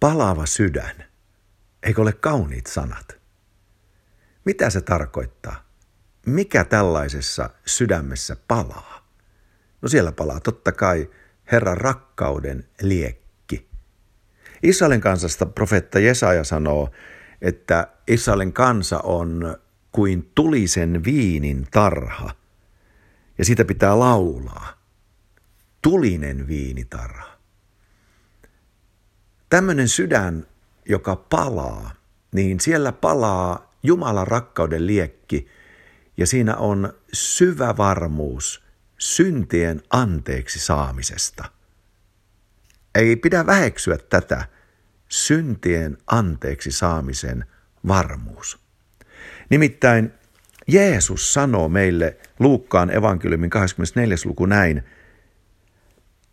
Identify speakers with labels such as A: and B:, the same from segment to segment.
A: Palava sydän. Eikö ole kauniit sanat? Mitä se tarkoittaa? Mikä tällaisessa sydämessä palaa? No siellä palaa totta kai Herran rakkauden liekki. Israelin kansasta profeetta Jesaja sanoo, että Israelin kansa on kuin tulisen viinin tarha, ja sitä pitää laulaa. Tulinen viinitarha. Tämmöinen sydän, joka palaa, niin siellä palaa Jumalan rakkauden liekki, ja siinä on syvä varmuus syntien anteeksi saamisesta. Ei pidä väheksyä tätä syntien anteeksi saamisen varmuus. Nimittäin Jeesus sanoo meille Luukkaan evankeliumin 24. luku näin,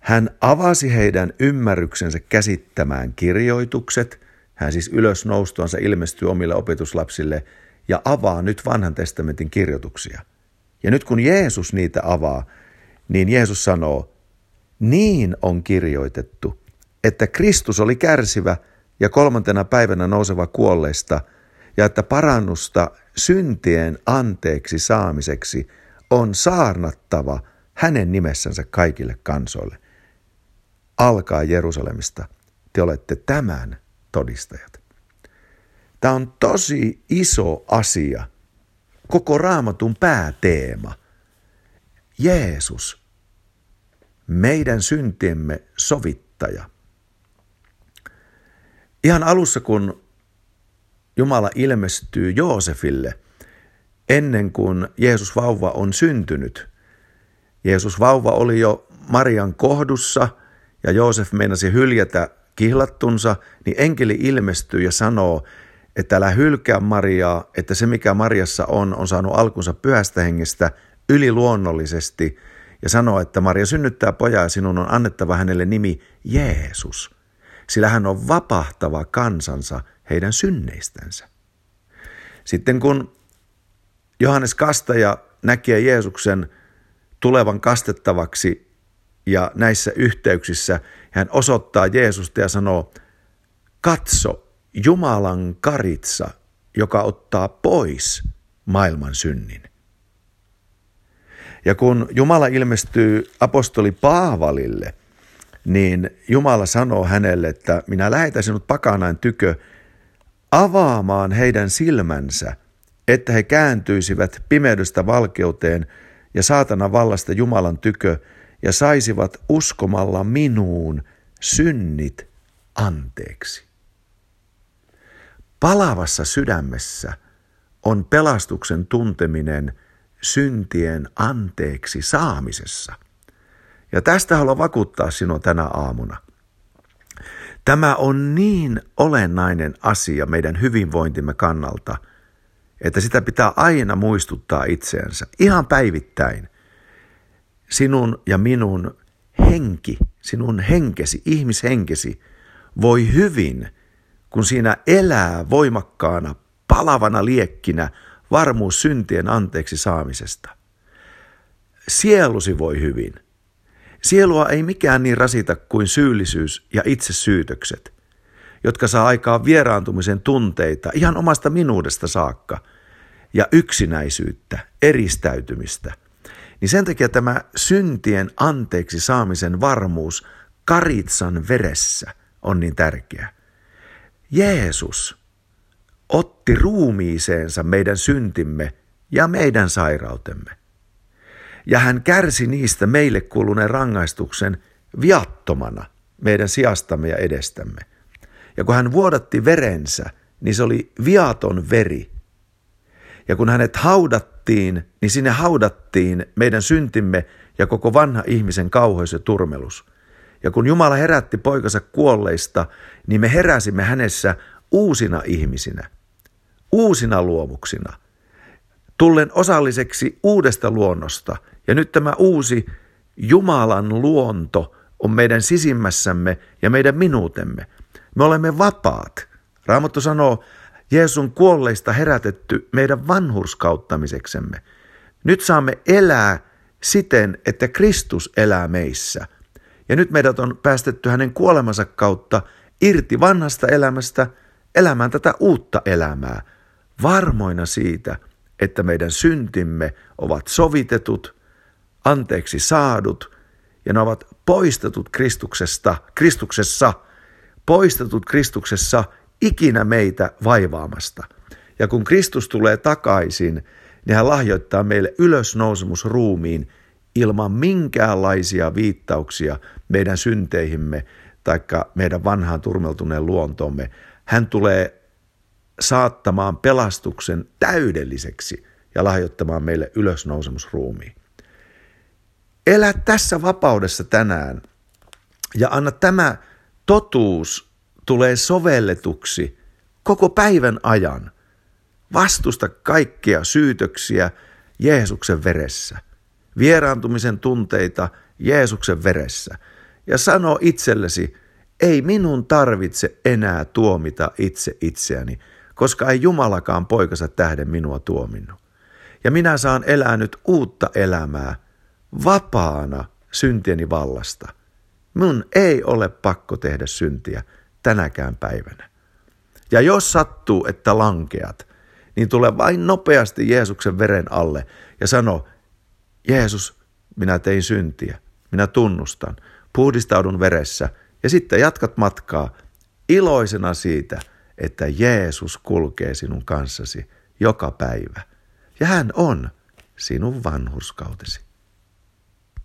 A: hän avasi heidän ymmärryksensä käsittämään kirjoitukset, hän siis ylös noustuansa ilmestyy omille opetuslapsille ja avaa nyt vanhan testamentin kirjoituksia. Ja nyt kun Jeesus niitä avaa, niin Jeesus sanoo, niin on kirjoitettu, että Kristus oli kärsivä ja kolmantena päivänä nouseva kuolleista – ja että parannusta syntien anteeksi saamiseksi on saarnattava hänen nimessänsä kaikille kansoille. Alkaa Jerusalemista. Te olette tämän todistajat. Tämä on tosi iso asia, koko raamatun pääteema. Jeesus, meidän syntiemme sovittaja. Ihan alussa, kun Jumala ilmestyy Joosefille ennen kuin Jeesus vauva on syntynyt. Jeesus vauva oli jo Marian kohdussa ja Joosef meinasi hyljätä kihlattunsa, niin enkeli ilmestyy ja sanoo, että älä hylkää Mariaa, että se mikä Mariassa on, on saanut alkunsa pyhästä hengestä yliluonnollisesti ja sanoo, että Maria synnyttää pojaa ja sinun on annettava hänelle nimi Jeesus, sillä hän on vapahtava kansansa heidän synneistänsä. Sitten kun Johannes Kastaja näkee Jeesuksen tulevan kastettavaksi ja näissä yhteyksissä hän osoittaa Jeesusta ja sanoo, katso Jumalan karitsa, joka ottaa pois maailman synnin. Ja kun Jumala ilmestyy apostoli Paavalille, niin Jumala sanoo hänelle, että minä lähetän sinut pakanain tykö, avaamaan heidän silmänsä, että he kääntyisivät pimeydestä valkeuteen ja saatana vallasta Jumalan tykö ja saisivat uskomalla minuun synnit anteeksi. Palavassa sydämessä on pelastuksen tunteminen syntien anteeksi saamisessa. Ja tästä haluan vakuuttaa sinua tänä aamuna – Tämä on niin olennainen asia meidän hyvinvointimme kannalta, että sitä pitää aina muistuttaa itseensä, ihan päivittäin. Sinun ja minun henki, sinun henkesi, ihmishenkesi voi hyvin, kun siinä elää voimakkaana, palavana liekkinä varmuus syntien anteeksi saamisesta. Sielusi voi hyvin, Sielua ei mikään niin rasita kuin syyllisyys ja itsesyytökset, jotka saa aikaan vieraantumisen tunteita ihan omasta minuudesta saakka ja yksinäisyyttä, eristäytymistä. Niin sen takia tämä syntien anteeksi saamisen varmuus karitsan veressä on niin tärkeä. Jeesus otti ruumiiseensa meidän syntimme ja meidän sairautemme ja hän kärsi niistä meille kuuluneen rangaistuksen viattomana meidän sijastamme ja edestämme. Ja kun hän vuodatti verensä, niin se oli viaton veri. Ja kun hänet haudattiin, niin sinne haudattiin meidän syntimme ja koko vanha ihmisen kauheus ja turmelus. Ja kun Jumala herätti poikansa kuolleista, niin me heräsimme hänessä uusina ihmisinä, uusina luomuksina, tullen osalliseksi uudesta luonnosta – ja nyt tämä uusi Jumalan luonto on meidän sisimmässämme ja meidän minuutemme. Me olemme vapaat. Raamattu sanoo, Jeesun kuolleista herätetty meidän vanhurskauttamiseksemme. Nyt saamme elää siten, että Kristus elää meissä. Ja nyt meidät on päästetty hänen kuolemansa kautta irti vanhasta elämästä elämään tätä uutta elämää, varmoina siitä, että meidän syntimme ovat sovitetut, anteeksi saadut ja ne ovat poistetut Kristuksesta, Kristuksessa, poistetut Kristuksessa ikinä meitä vaivaamasta. Ja kun Kristus tulee takaisin, niin hän lahjoittaa meille ylösnousemusruumiin ilman minkäänlaisia viittauksia meidän synteihimme tai meidän vanhaan turmeltuneen luontomme. Hän tulee saattamaan pelastuksen täydelliseksi ja lahjoittamaan meille ylösnousemusruumiin. Elä tässä vapaudessa tänään ja anna tämä totuus tulee sovelletuksi koko päivän ajan. Vastusta kaikkia syytöksiä Jeesuksen veressä. Vieraantumisen tunteita Jeesuksen veressä. Ja sano itsellesi, ei minun tarvitse enää tuomita itse itseäni, koska ei Jumalakaan poikansa tähden minua tuominnut. Ja minä saan elää nyt uutta elämää, vapaana syntieni vallasta. Mun ei ole pakko tehdä syntiä tänäkään päivänä. Ja jos sattuu, että lankeat, niin tule vain nopeasti Jeesuksen veren alle ja sano, Jeesus, minä tein syntiä, minä tunnustan, puhdistaudun veressä ja sitten jatkat matkaa iloisena siitä, että Jeesus kulkee sinun kanssasi joka päivä. Ja hän on sinun vanhurskautesi.